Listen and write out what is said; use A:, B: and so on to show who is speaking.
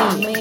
A: Amém.